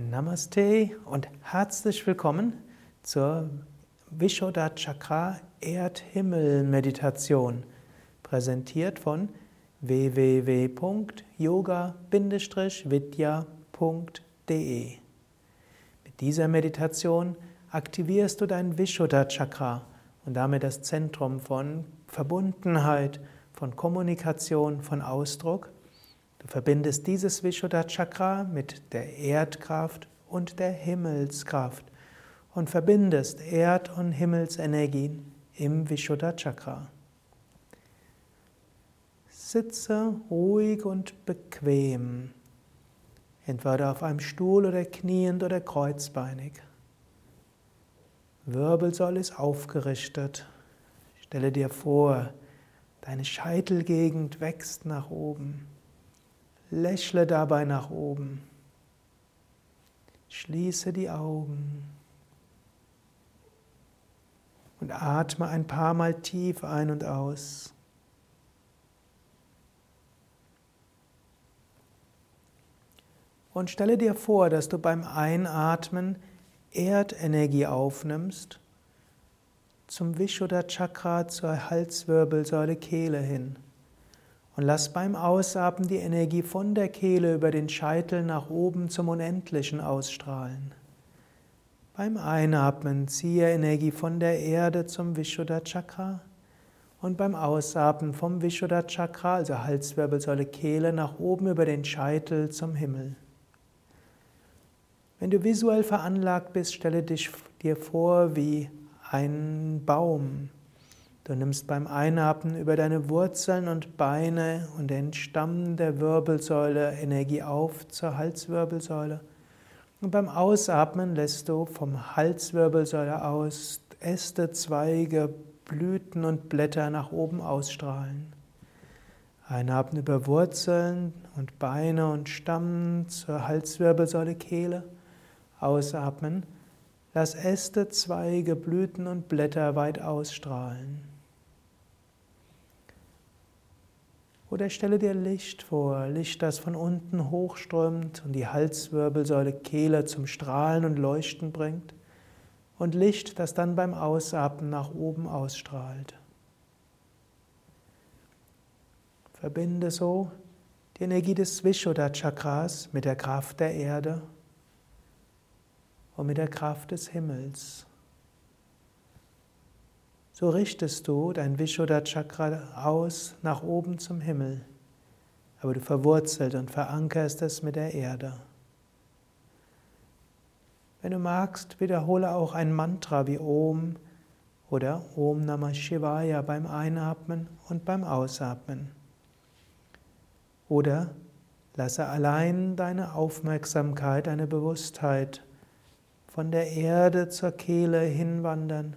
Namaste und herzlich willkommen zur Vishuddha Chakra Erd-Himmel-Meditation, präsentiert von www.yoga-vidya.de. Mit dieser Meditation aktivierst du dein Vishuddha Chakra und damit das Zentrum von Verbundenheit, von Kommunikation, von Ausdruck Du verbindest dieses Vishuddha Chakra mit der Erdkraft und der Himmelskraft und verbindest Erd- und Himmelsenergien im Vishuddha Chakra. Sitze ruhig und bequem, entweder auf einem Stuhl oder kniend oder kreuzbeinig. Wirbelsäule ist aufgerichtet. Stelle dir vor, deine Scheitelgegend wächst nach oben. Lächle dabei nach oben. Schließe die Augen und atme ein paar Mal tief ein und aus. Und stelle dir vor, dass du beim Einatmen Erdenergie aufnimmst zum Vishuddha Chakra zur Halswirbelsäule Kehle hin. Und lass beim Ausatmen die Energie von der Kehle über den Scheitel nach oben zum Unendlichen ausstrahlen. Beim Einatmen ziehe Energie von der Erde zum Vishuddha Chakra und beim Ausatmen vom Vishuddha Chakra, also Halswirbelsäule Kehle, nach oben über den Scheitel zum Himmel. Wenn du visuell veranlagt bist, stelle dich dir vor wie ein Baum. Du nimmst beim Einatmen über deine Wurzeln und Beine und den Stamm der Wirbelsäule Energie auf zur Halswirbelsäule. Und beim Ausatmen lässt du vom Halswirbelsäule aus Äste, Zweige, Blüten und Blätter nach oben ausstrahlen. Einatmen über Wurzeln und Beine und Stamm zur Halswirbelsäule Kehle. Ausatmen. Lass Äste, Zweige, Blüten und Blätter weit ausstrahlen. Oder stelle dir Licht vor, Licht, das von unten hochströmt und die Halswirbelsäule Kehle zum Strahlen und Leuchten bringt. Und Licht, das dann beim Ausatmen nach oben ausstrahlt. Verbinde so die Energie des Vishuddha Chakras mit der Kraft der Erde und mit der Kraft des Himmels. So richtest du dein Vishuddha Chakra aus nach oben zum Himmel, aber du verwurzelt und verankerst es mit der Erde. Wenn du magst, wiederhole auch ein Mantra wie Om oder Om Namah Shivaya beim Einatmen und beim Ausatmen. Oder lasse allein deine Aufmerksamkeit, deine Bewusstheit von der Erde zur Kehle hinwandern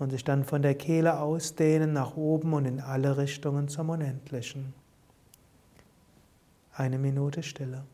und sich dann von der Kehle ausdehnen nach oben und in alle Richtungen zum Unendlichen. Eine Minute Stille.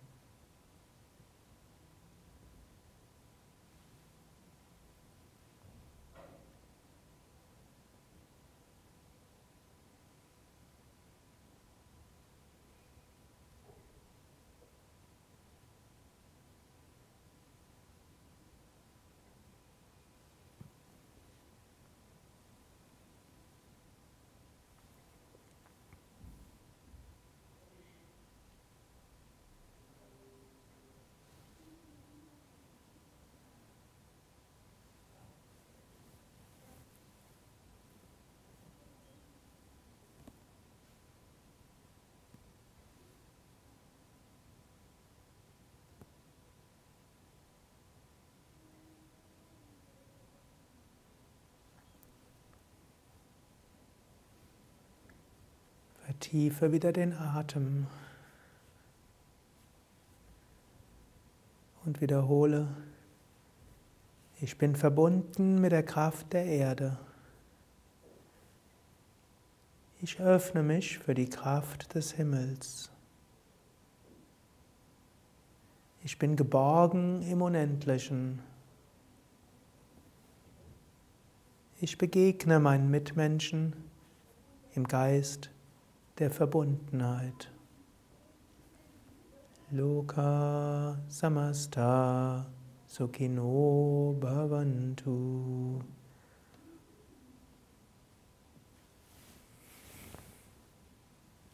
Vertiefe wieder den Atem und wiederhole, ich bin verbunden mit der Kraft der Erde. Ich öffne mich für die Kraft des Himmels. Ich bin geborgen im Unendlichen. Ich begegne meinen Mitmenschen im Geist der Verbundenheit. Loka samasta sukino bhavantu.